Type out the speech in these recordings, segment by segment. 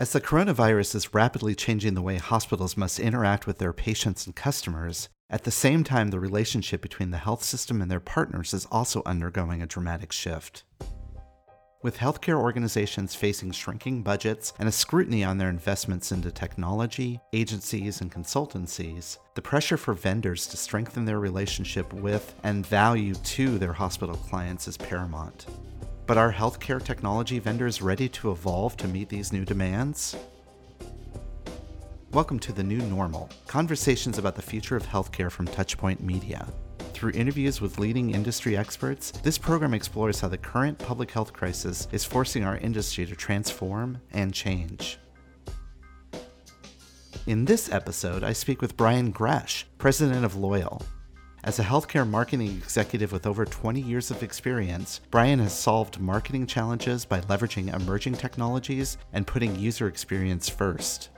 As the coronavirus is rapidly changing the way hospitals must interact with their patients and customers, at the same time, the relationship between the health system and their partners is also undergoing a dramatic shift. With healthcare organizations facing shrinking budgets and a scrutiny on their investments into technology, agencies, and consultancies, the pressure for vendors to strengthen their relationship with and value to their hospital clients is paramount. But are healthcare technology vendors ready to evolve to meet these new demands? Welcome to the new normal conversations about the future of healthcare from Touchpoint Media. Through interviews with leading industry experts, this program explores how the current public health crisis is forcing our industry to transform and change. In this episode, I speak with Brian Gresh, president of Loyal, as a healthcare marketing executive with over 20 years of experience, Brian has solved marketing challenges by leveraging emerging technologies and putting user experience first.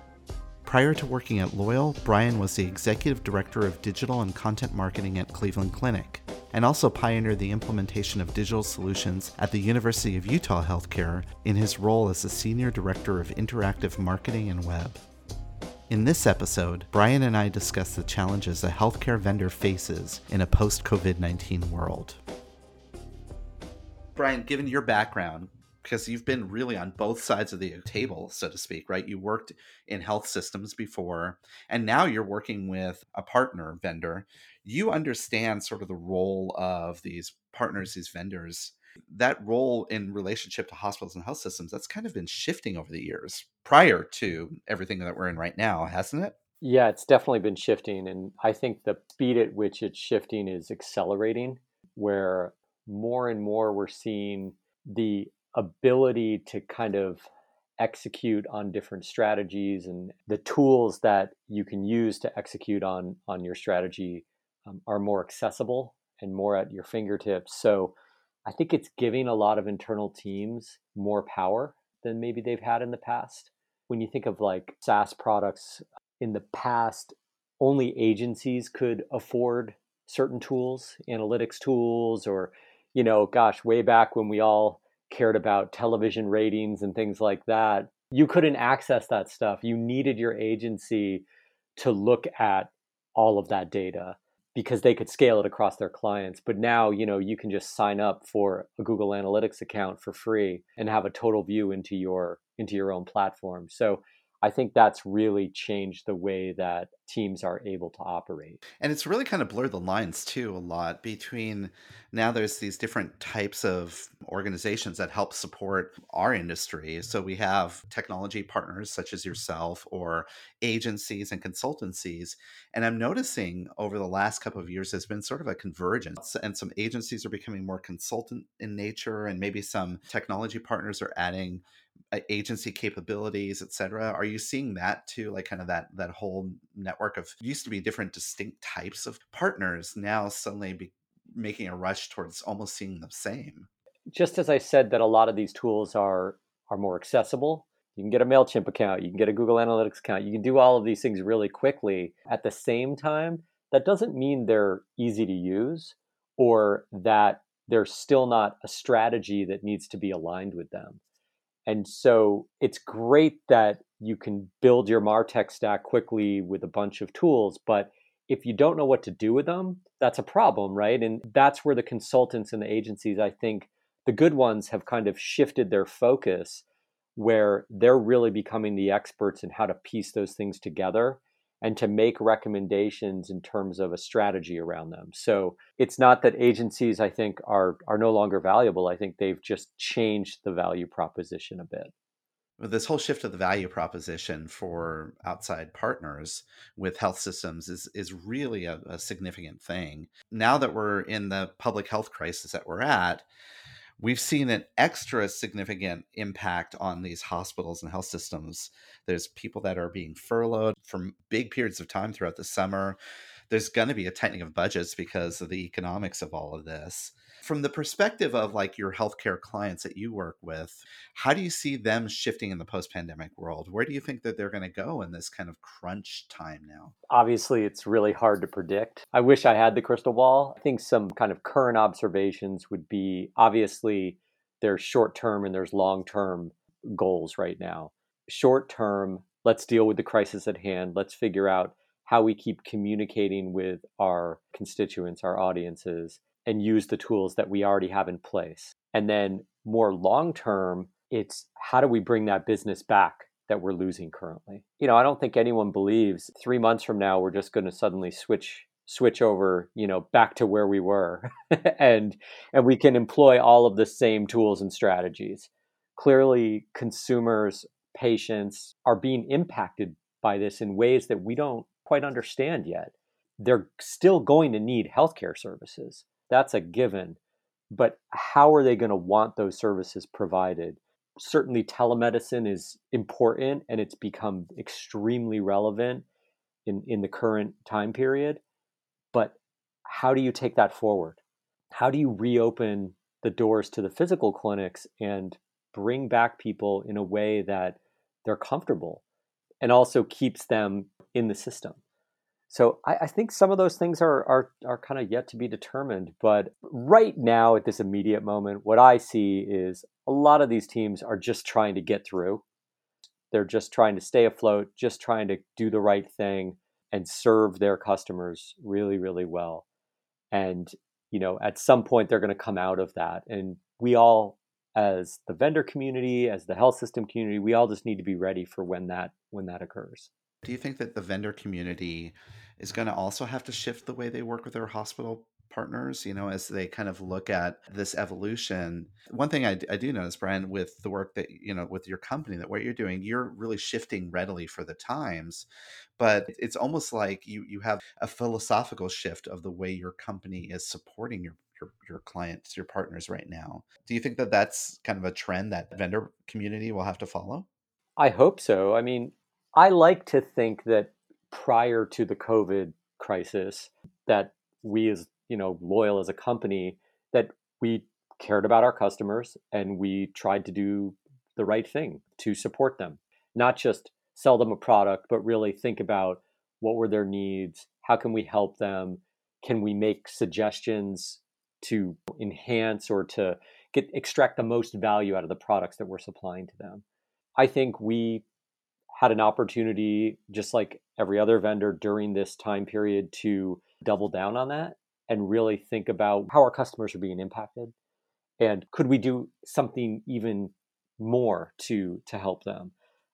Prior to working at Loyal, Brian was the executive director of digital and content marketing at Cleveland Clinic, and also pioneered the implementation of digital solutions at the University of Utah Healthcare in his role as the senior director of interactive marketing and web. In this episode, Brian and I discuss the challenges a healthcare vendor faces in a post COVID 19 world. Brian, given your background, because you've been really on both sides of the table, so to speak, right? You worked in health systems before, and now you're working with a partner vendor. You understand sort of the role of these partners, these vendors that role in relationship to hospitals and health systems that's kind of been shifting over the years prior to everything that we're in right now hasn't it? Yeah it's definitely been shifting and i think the speed at which it's shifting is accelerating where more and more we're seeing the ability to kind of execute on different strategies and the tools that you can use to execute on on your strategy um, are more accessible and more at your fingertips. So I think it's giving a lot of internal teams more power than maybe they've had in the past. When you think of like SaaS products in the past, only agencies could afford certain tools, analytics tools, or, you know, gosh, way back when we all cared about television ratings and things like that, you couldn't access that stuff. You needed your agency to look at all of that data because they could scale it across their clients but now you know you can just sign up for a google analytics account for free and have a total view into your into your own platform. So I think that's really changed the way that teams are able to operate. And it's really kind of blurred the lines too a lot between now there's these different types of organizations that help support our industry. So we have technology partners such as yourself or agencies and consultancies. And I'm noticing over the last couple of years there's been sort of a convergence and some agencies are becoming more consultant in nature and maybe some technology partners are adding Uh, agency capabilities etc are you seeing that too like kind of that that whole network of used to be different distinct types of partners now suddenly be making a rush towards almost seeing the same? Just as i said that a lot of these tools are are more accessible you can get a mailchimp account you can get a google analytics account you can do all of these things really quickly at the same time that doesn't mean they're easy to use or that there's still not a strategy that needs to be aligned with them and so it's great that you can build your martech stack quickly with a bunch of tools but if you don't know what to do with them that's a problem right? And that's where the consultants and the agencies i think the good ones have kind of shifted their focus where they're really becoming the experts in how to piece those things together and to make recommendations in terms of a strategy around them. So it's not that agencies, I think, are are no longer valuable. I think they've just changed the value proposition a bit. This whole shift of the value proposition for outside partners with health systems is is really a, a significant thing. Now that we're in the public health crisis that we're at, we've seen an extra significant impact on these hospitals and health systems. There's people that are being furloughed for big periods of time throughout the summer. There's going to be a tightening of budgets because of the economics of all of this. From the perspective of like your healthcare clients that you work with, how do you see them shifting in the post pandemic world? Where do you think that they're going to go in this kind of crunch time now? Obviously, it's really hard to predict. I wish I had the crystal ball. I think some kind of current observations would be obviously there's short term and there's long term goals right now. short term, let's deal with the crisis at hand. Let's figure out how we keep communicating with our constituents, our audiences, and use the tools that we already have in place. And then more long term, it's how do we bring that business back that we're losing currently? You know, I don't think anyone believes three months from now we're just going to suddenly switch switch over you know back to where we were and and we can employ all of the same tools and strategies clearly consumers patients are being impacted by this in ways that we don't quite understand yet they're still going to need healthcare services that's a given but how are they going to want those services provided certainly telemedicine is important and it's become extremely relevant in, in the current time period but how do you take that forward? How do you reopen the doors to the physical clinics and bring back people in a way that they're comfortable and also keeps them in the system? So I, I think some of those things are are are kind of yet to be determined. But right now, at this immediate moment, what I see is a lot of these teams are just trying to get through. They're just trying to stay afloat, just trying to do the right thing and serve their customers really, really well. And, you know, at some point they're going to come out of that. And we all, as the vendor community, as the health system community, we all just need to be ready for when that when that occurs. Do you think that the vendor community is going to also have to shift the way they work with their hospital partners, you know, as they kind of look at this evolution. One thing I, I, do notice, Brian, with the work that, you know, with your company, that what you're doing, you're really shifting readily for the times. But it's almost like you, you have a philosophical shift of the way your company is supporting your, your, your clients, your partners right now. Do you think that that's kind of a trend that vendor community will have to follow? I hope so. I mean, I like to think that prior to the COVID crisis, that we as you know loyal as a company that we cared about our customers and we tried to do the right thing to support them. Not just sell them a product but really think about what were their needs how can we help them can we make suggestions to enhance or to get extract the most value out of the products that we're supplying to them. I think we had an opportunity just like every other vendor during this time period to double down on that and really think about how our customers are being impacted. And could we do something even more to to help them?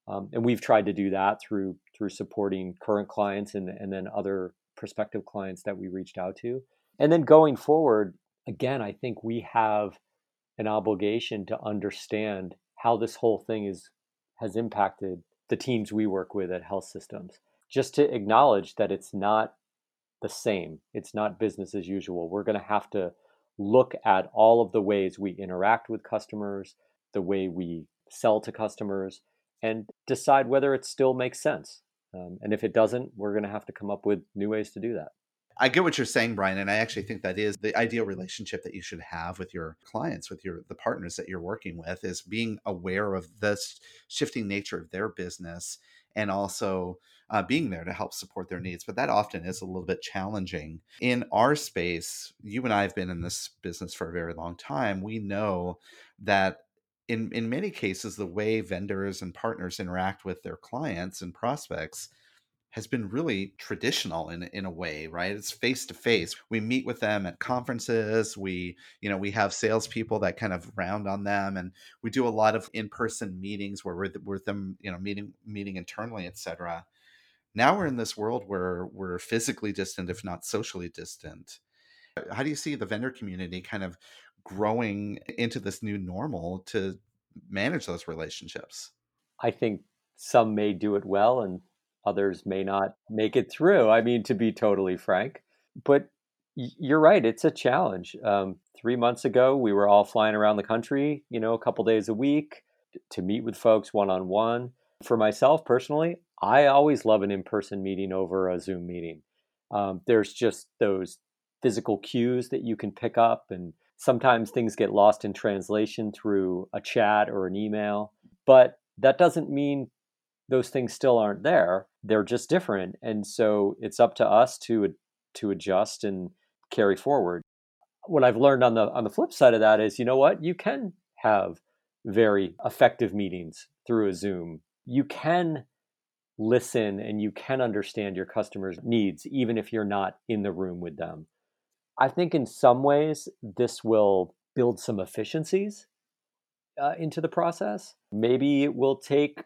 Um, and we've tried to do that through through supporting current clients and, and then other prospective clients that we reached out to. And then going forward again i think we have an obligation to understand how this whole thing is has impacted the teams we work with at health systems just to acknowledge that it's not the same. It's not business as usual. We're going to have to look at all of the ways we interact with customers, the way we sell to customers, and decide whether it still makes sense. Um, and if it doesn't, we're going to have to come up with new ways to do that. I get what you're saying, Brian, and I actually think that is the ideal relationship that you should have with your clients, with your the partners that you're working with, is being aware of this shifting nature of their business and also uh, being there to help support their needs. But that often is a little bit challenging. In our space, you and I have been in this business for a very long time. We know that in, in many cases, the way vendors and partners interact with their clients and prospects has been really traditional in in a way, right? It's face to face. We meet with them at conferences. We, you know, we have salespeople that kind of round on them, and we do a lot of in person meetings where we're with them, you know, meeting meeting internally, etc. Now we're in this world where we're physically distant, if not socially distant. How do you see the vendor community kind of growing into this new normal to manage those relationships? I think some may do it well and others may not make it through. I mean, to be totally frank, but you're right. It's a challenge. Um, three months ago, we were all flying around the country, you know, a couple days a week to meet with folks one on one. For myself personally, I always love an in person meeting over a Zoom meeting. Um, there's just those physical cues that you can pick up, and sometimes things get lost in translation through a chat or an email. But that doesn't mean those things still aren't there. They're just different, and so it's up to us to to adjust and carry forward. What I've learned on the on the flip side of that is, you know what, you can have very effective meetings through a Zoom you can listen and you can understand your customers' needs, even if you're not in the room with them. I think in some ways, this will build some efficiencies uh, into the process. Maybe it will take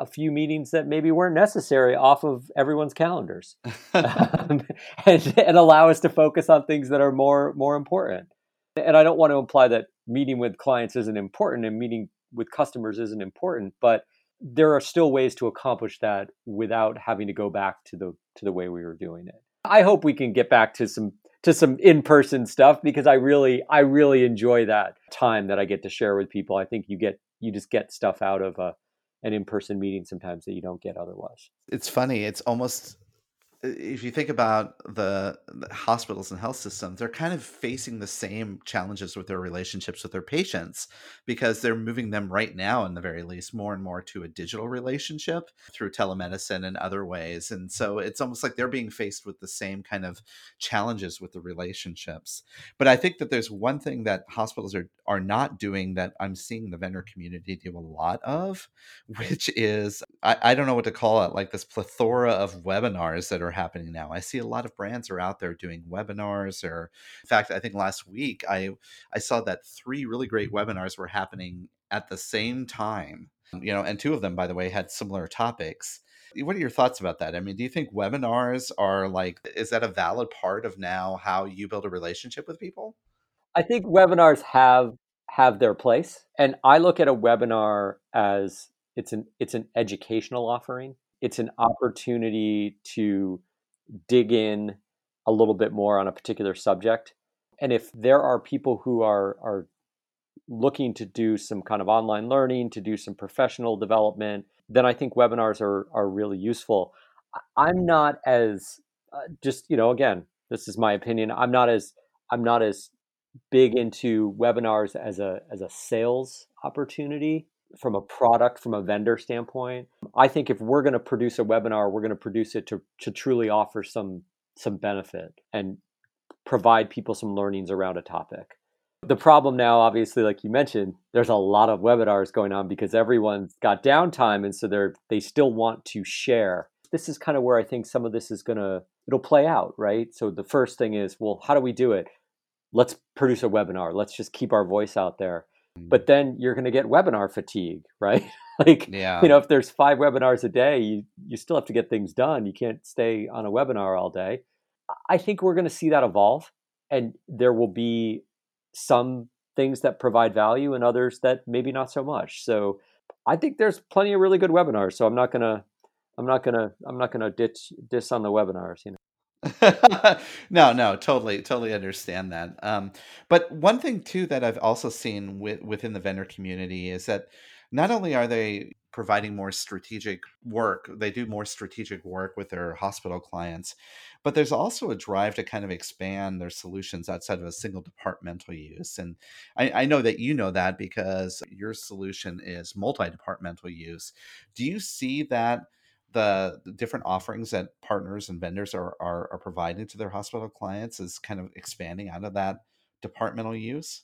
a, few meetings that maybe weren't necessary off of everyone's calendars um, and, and allow us to focus on things that are more more important. And I don't want to imply that meeting with clients isn't important and meeting with customers isn't important, but there are still ways to accomplish that without having to go back to the to the way we were doing it. I hope we can get back to some to some in-person stuff because I really I really enjoy that time that I get to share with people. I think you get you just get stuff out of a an in-person meeting sometimes that you don't get otherwise. It's funny. It's almost if you think about the, the, hospitals and health systems, they're kind of facing the same challenges with their relationships with their patients because they're moving them right now, in the very least, more and more to a digital relationship through telemedicine and other ways. And so it's almost like they're being faced with the same kind of challenges with the relationships. But I think that there's one thing that hospitals are, are not doing that I'm seeing the vendor community do a lot of, which is I, I don't know what to call it, like this plethora of webinars that are are happening now. I see a lot of brands are out there doing webinars or in fact, I think last week I I saw that three really great mm-hmm. webinars were happening at the same time. Um, you know, and two of them by the way had similar topics. What are your thoughts about that? I mean, do you think webinars are like is that a valid part of now how you build a relationship with people? I think webinars have have their place and I look at a webinar as it's an it's an educational offering it's an opportunity to dig in a little bit more on a particular subject. And if there are people who are are looking to do some kind of online learning, to do some professional development, then I think webinars are are really useful. I'm not as uh, just you know again, this is my opinion. I'm not as I'm not as big into webinars as a as a sales opportunity from a product, from a vendor standpoint. I think if we're going to produce a webinar, we're going to produce it to, to truly offer some some benefit and provide people some learnings around a topic. The problem now, obviously, like you mentioned, there's a lot of webinars going on because everyone's got downtime, and so they're they still want to share. This is kind of where I think some of this is gonna it'll play out, right? So the first thing is, well, how do we do it? Let's produce a webinar. Let's just keep our voice out there Mm. but then you're going to get webinar fatigue right? Like yeah. you know if there's five webinars a day you, you still have to get things done. You can't stay on a webinar all day. I think we're going to see that evolve and there will be some things that provide value and others that maybe not so much. So i think there's plenty of really good webinars so i'm not going to i'm not going to i'm not going to ditch diss on the webinars you know no, no, totally, totally understand that. Um, but one thing too that I've also seen with, within the vendor community is that not only are they providing more strategic work, they do more strategic work with their hospital clients, but there's also a drive to kind of expand their solutions outside of a single departmental use. And I, I know that you know that because your solution is multi-departmental use. Do you see that? The, different offerings that partners and vendors are, are, are providing to their hospital clients is kind of expanding out of that departmental use?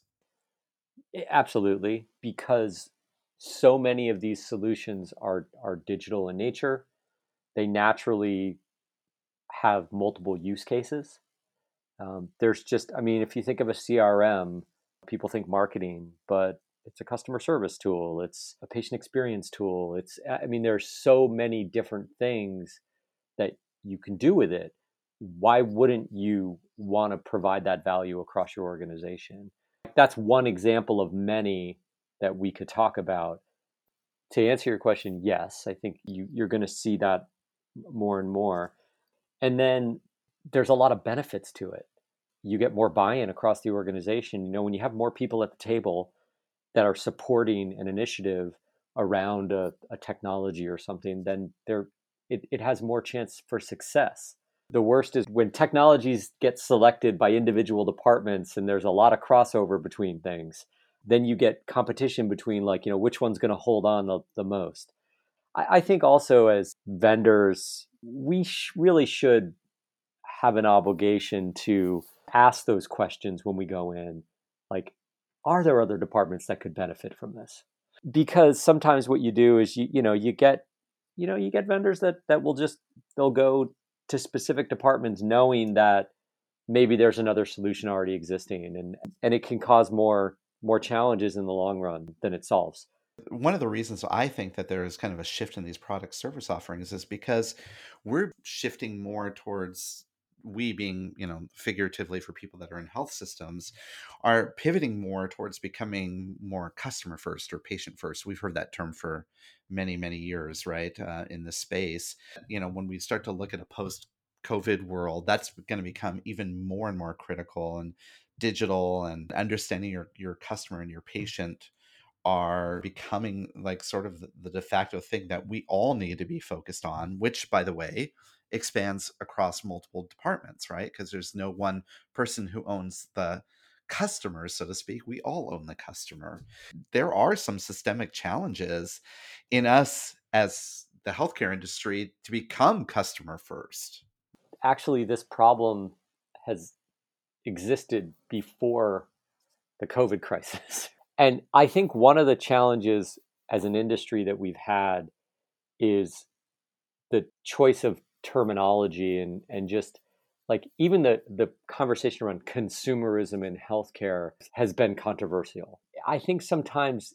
Absolutely, because so many of these solutions are are digital in nature. They naturally have multiple use cases. Um, there's just, I mean, if you think of a CRM, people think marketing, but it's a customer service tool it's a patient experience tool it's i mean there's so many different things that you can do with it. Why wouldn't you want to provide that value across your organization? That's one example of many that we could talk about. To answer your question yes i think you, you're going to see that more and more. And then there's a lot of benefits to it. You get more buy-in across the organization you know when you have more people at the table that are supporting an initiative around a, a technology or something, then there it, it has more chance for success. The worst is when technologies get selected by individual departments and there's a lot of crossover between things. Then you get competition between like, you know, which one's going to hold on the, the most. I, I think also as vendors, we sh- really should have an obligation to ask those questions when we go in. Like, are there other departments that could benefit from this? because sometimes what you do is you you know you get you know you get vendors that that will just they'll go to specific departments knowing that maybe there's another solution already existing and and it can cause more more challenges in the long run than it solves one of the reasons I think that there is kind of a shift in these product service offerings is because we're shifting more towards we being you know figuratively for people that are in health systems are pivoting more towards becoming more customer first or patient first. We've heard that term for many many years right uh, in this space. You know when we start to look at a post covid world that's going to become even more and more critical and digital and understanding your your customer and your patient are becoming like sort of the, the de facto thing that we all need to be focused on which by the way expands across multiple departments, right? Because there's no one person who owns the customers, so to speak. We all own the customer. There are some systemic challenges in us as the healthcare industry to become customer first. Actually, this problem has existed before the COVID crisis. And I think one of the challenges as an industry that we've had is the choice of terminology and and just like even the the conversation around consumerism in healthcare has been controversial. I think sometimes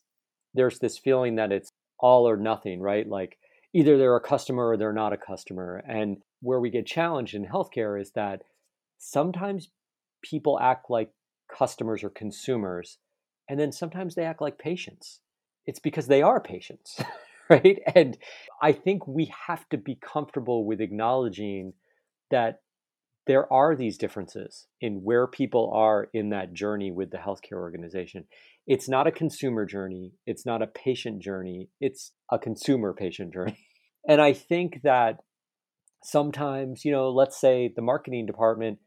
there's this feeling that it's all or nothing, right? Like either they're a customer or they're not a customer. And where we get challenged in healthcare is that sometimes people act like customers or consumers, and then sometimes they act like patients. It's because they are patients. right? And I think we have to be comfortable with acknowledging that there are these differences in where people are in that journey with the healthcare organization. It's not a consumer journey, it's not a patient journey, it's a consumer patient journey. And I think that sometimes, you know, let's say the marketing department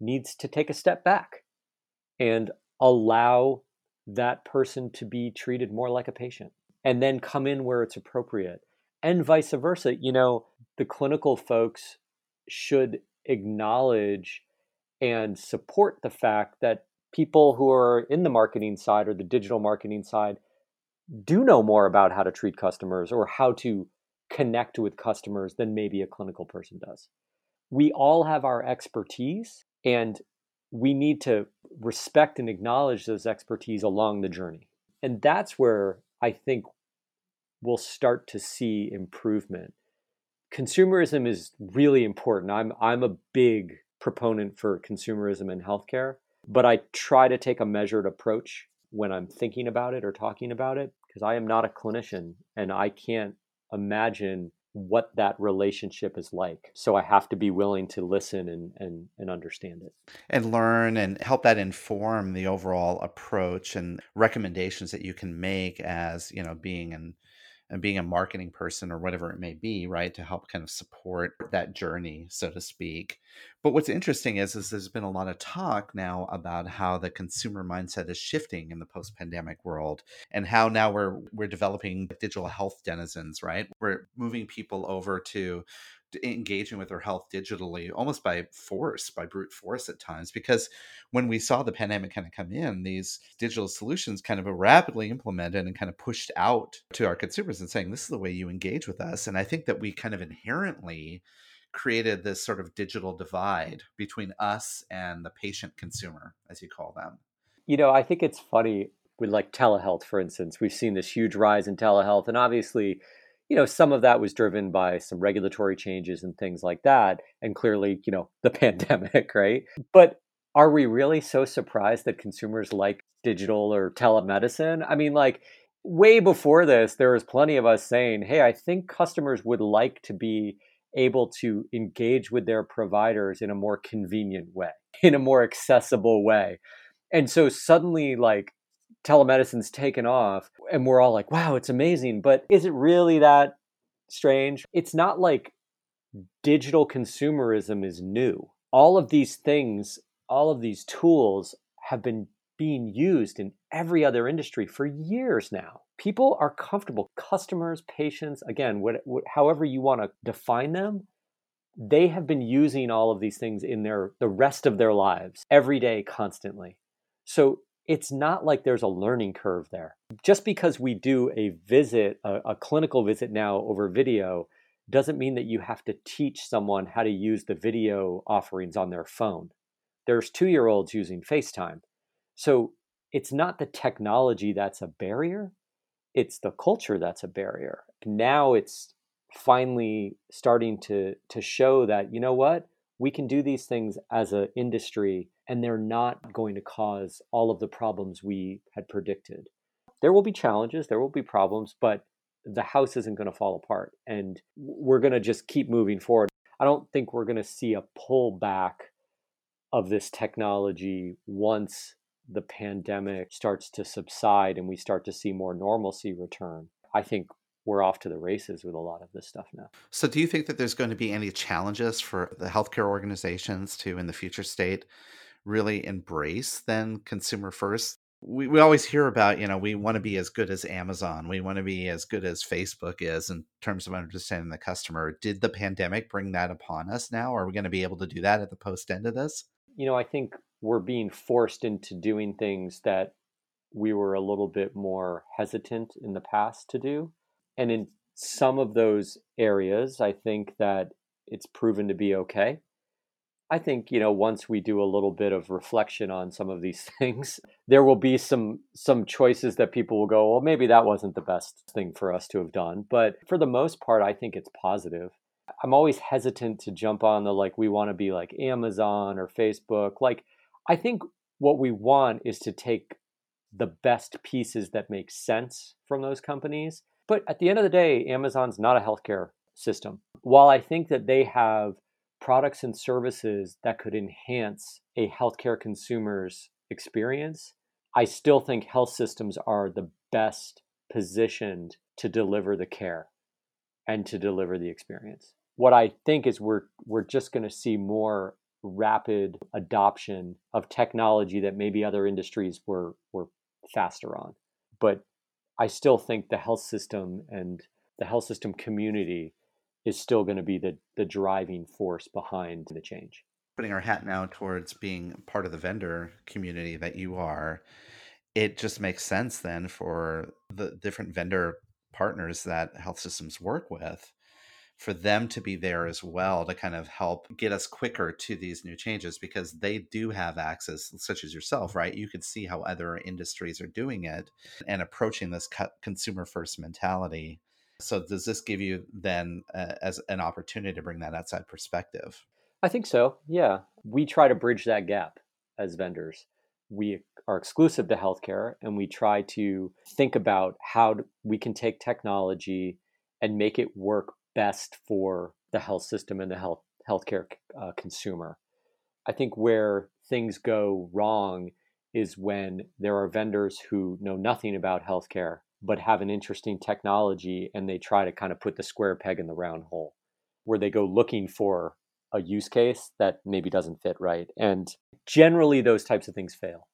needs to take a step back and allow that person to be treated more like a patient and then come in where it's appropriate and vice versa you know the clinical folks should acknowledge and support the fact that people who are in the marketing side or the digital marketing side do know more about how to treat customers or how to connect with customers than maybe a clinical person does. We all have our expertise and we need to respect and acknowledge those expertise along the journey. And that's where I think we'll start to see improvement. Consumerism is really important. I'm I'm a big proponent for consumerism in healthcare, but I try to take a measured approach when I'm thinking about it or talking about it because I am not a clinician and I can't imagine what that relationship is like. So I have to be willing to listen and, and, and understand it. And learn and help that inform the overall approach and recommendations that you can make as, you know, being an and being a marketing person or whatever it may be, right, to help kind of support that journey, so to speak. But what's interesting is, is there's been a lot of talk now about how the consumer mindset is shifting in the post-pandemic world and how now we're we're developing digital health denizens, right? We're moving people over to engaging with their health digitally almost by force by brute force at times because when we saw the pandemic kind of come in these digital solutions kind of were rapidly implemented and kind of pushed out to our consumers and saying this is the way you engage with us and i think that we kind of inherently created this sort of digital divide between us and the patient consumer as you call them. You know i think it's funny with like telehealth for instance we've seen this huge rise in telehealth and obviously you know, some of that was driven by some regulatory changes and things like that. And clearly, you know, the pandemic, right? But are we really so surprised that consumers like digital or telemedicine? I mean, like, way before this, there was plenty of us saying, hey, I think customers would like to be able to engage with their providers in a more convenient way, in a more accessible way. And so suddenly, like, telemedicine's taken off and we're all like, wow, it's amazing. But is it really that strange? It's not like digital consumerism is new. All of these things, all of these tools have been being used in every other industry for years now. People are comfortable, customers, patients, again, what, what, however you want to define them, they have been using all of these things in their the rest of their lives every day constantly. So it's not like there's a learning curve there. Just because we do a visit, a, a, clinical visit now over video, doesn't mean that you have to teach someone how to use the video offerings on their phone. There's two year olds using FaceTime. So it's not the technology that's a barrier, it's the culture that's a barrier. Now it's finally starting to, to show that, you know what, we can do these things as an industry and they're not going to cause all of the problems we had predicted. There will be challenges, there will be problems, but the house isn't going to fall apart and we're going to just keep moving forward. I don't think we're going to see a pullback of this technology once the pandemic starts to subside and we start to see more normalcy return. I think we're off to the races with a lot of this stuff now. So, do you think that there's going to be any challenges for the healthcare organizations to, in the future state, really embrace then consumer first. We, we always hear about you know we want to be as good as amazon we want to be as good as facebook is in terms of understanding the customer. Did the pandemic bring that upon us now? Are we going to be able to do that at the post end of this? You know i think we're being forced into doing things that we were a little bit more hesitant in the past to do. And in some of those areas i think that it's proven to be okay I think you know once we do a little bit of reflection on some of these things, there will be some some choices that people will go, well, maybe that wasn't the best thing for us to have done. But for the most part, I think it's positive. I'm always hesitant to jump on the like we want to be like Amazon or Facebook. Like I think what we want is to take the best pieces that make sense from those companies. But at the end of the day, Amazon's not a healthcare system. While I think that they have products and services that could enhance a healthcare consumer's experience, I still think health systems are the best positioned to deliver the care and to deliver the experience. What I think is we're we're just going to see more rapid adoption of technology that maybe other industries were were faster on. But I still think the health system and the health system community is still going to be the the driving force behind the change. Putting our hat now towards being part of the vendor community that you are, it just makes sense then for the different vendor partners that health systems work with for them to be there as well to kind of help get us quicker to these new changes because they do have access such as yourself right you can see how other industries are doing it and approaching this consumer first mentality so does this give you then uh, as an opportunity to bring that outside perspective? I think so. Yeah, we try to bridge that gap as vendors. We are exclusive to healthcare, and we try to think about how we can take technology and make it work best for the health system and the health healthcare uh, consumer. I think where things go wrong is when there are vendors who know nothing about healthcare but have an interesting technology and they try to kind of put the square peg in the round hole where they go looking for a use case that maybe doesn't fit right. And generally, those types of things fail.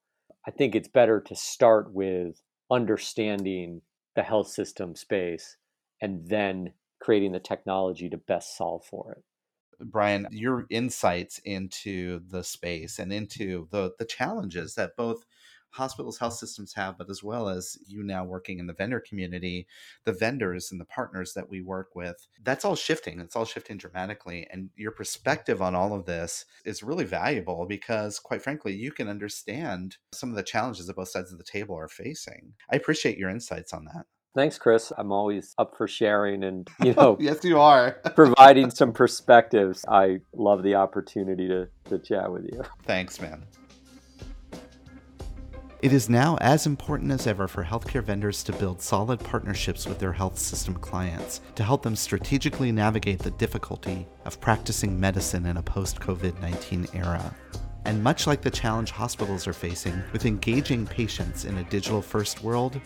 I think it's better to start with understanding the health system space and then creating the technology to best solve for it. Brian, your insights into the space and into the the challenges that both hospitals, health systems have, but as well as you now working in the vendor community, the vendors and the partners that we work with, that's all shifting. It's all shifting dramatically. And your perspective on all of this is really valuable because, quite frankly, you can understand some of the challenges that both sides of the table are facing. I appreciate your insights on that. Thanks, Chris. I'm always up for sharing and, you know, yes, you are providing some perspectives. I love the opportunity to, to chat with you. Thanks, man. It is now as important as ever for healthcare vendors to build solid partnerships with their health system clients to help them strategically navigate the difficulty of practicing medicine in a post COVID 19 era. And much like the challenge hospitals are facing with engaging patients in a digital first world,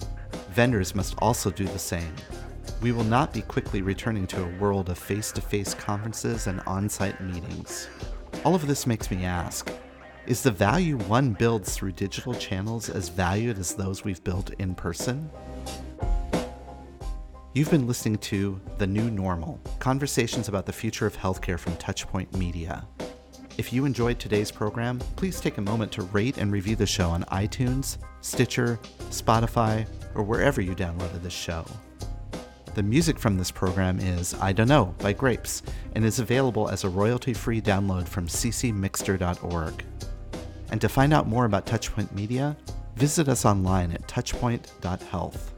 vendors must also do the same. We will not be quickly returning to a world of face to face conferences and on site meetings. All of this makes me ask is the value one builds through digital channels as valued as those we've built in person? You've been listening to The New Normal Conversations about the Future of Healthcare from Touchpoint Media. If you enjoyed today's program, please take a moment to rate and review the show on iTunes, Stitcher, Spotify, or wherever you downloaded this show. The music from this program is I Dunno by Grapes and is available as a royalty free download from ccmixter.org. And to find out more about Touchpoint Media, visit us online at touchpoint.health.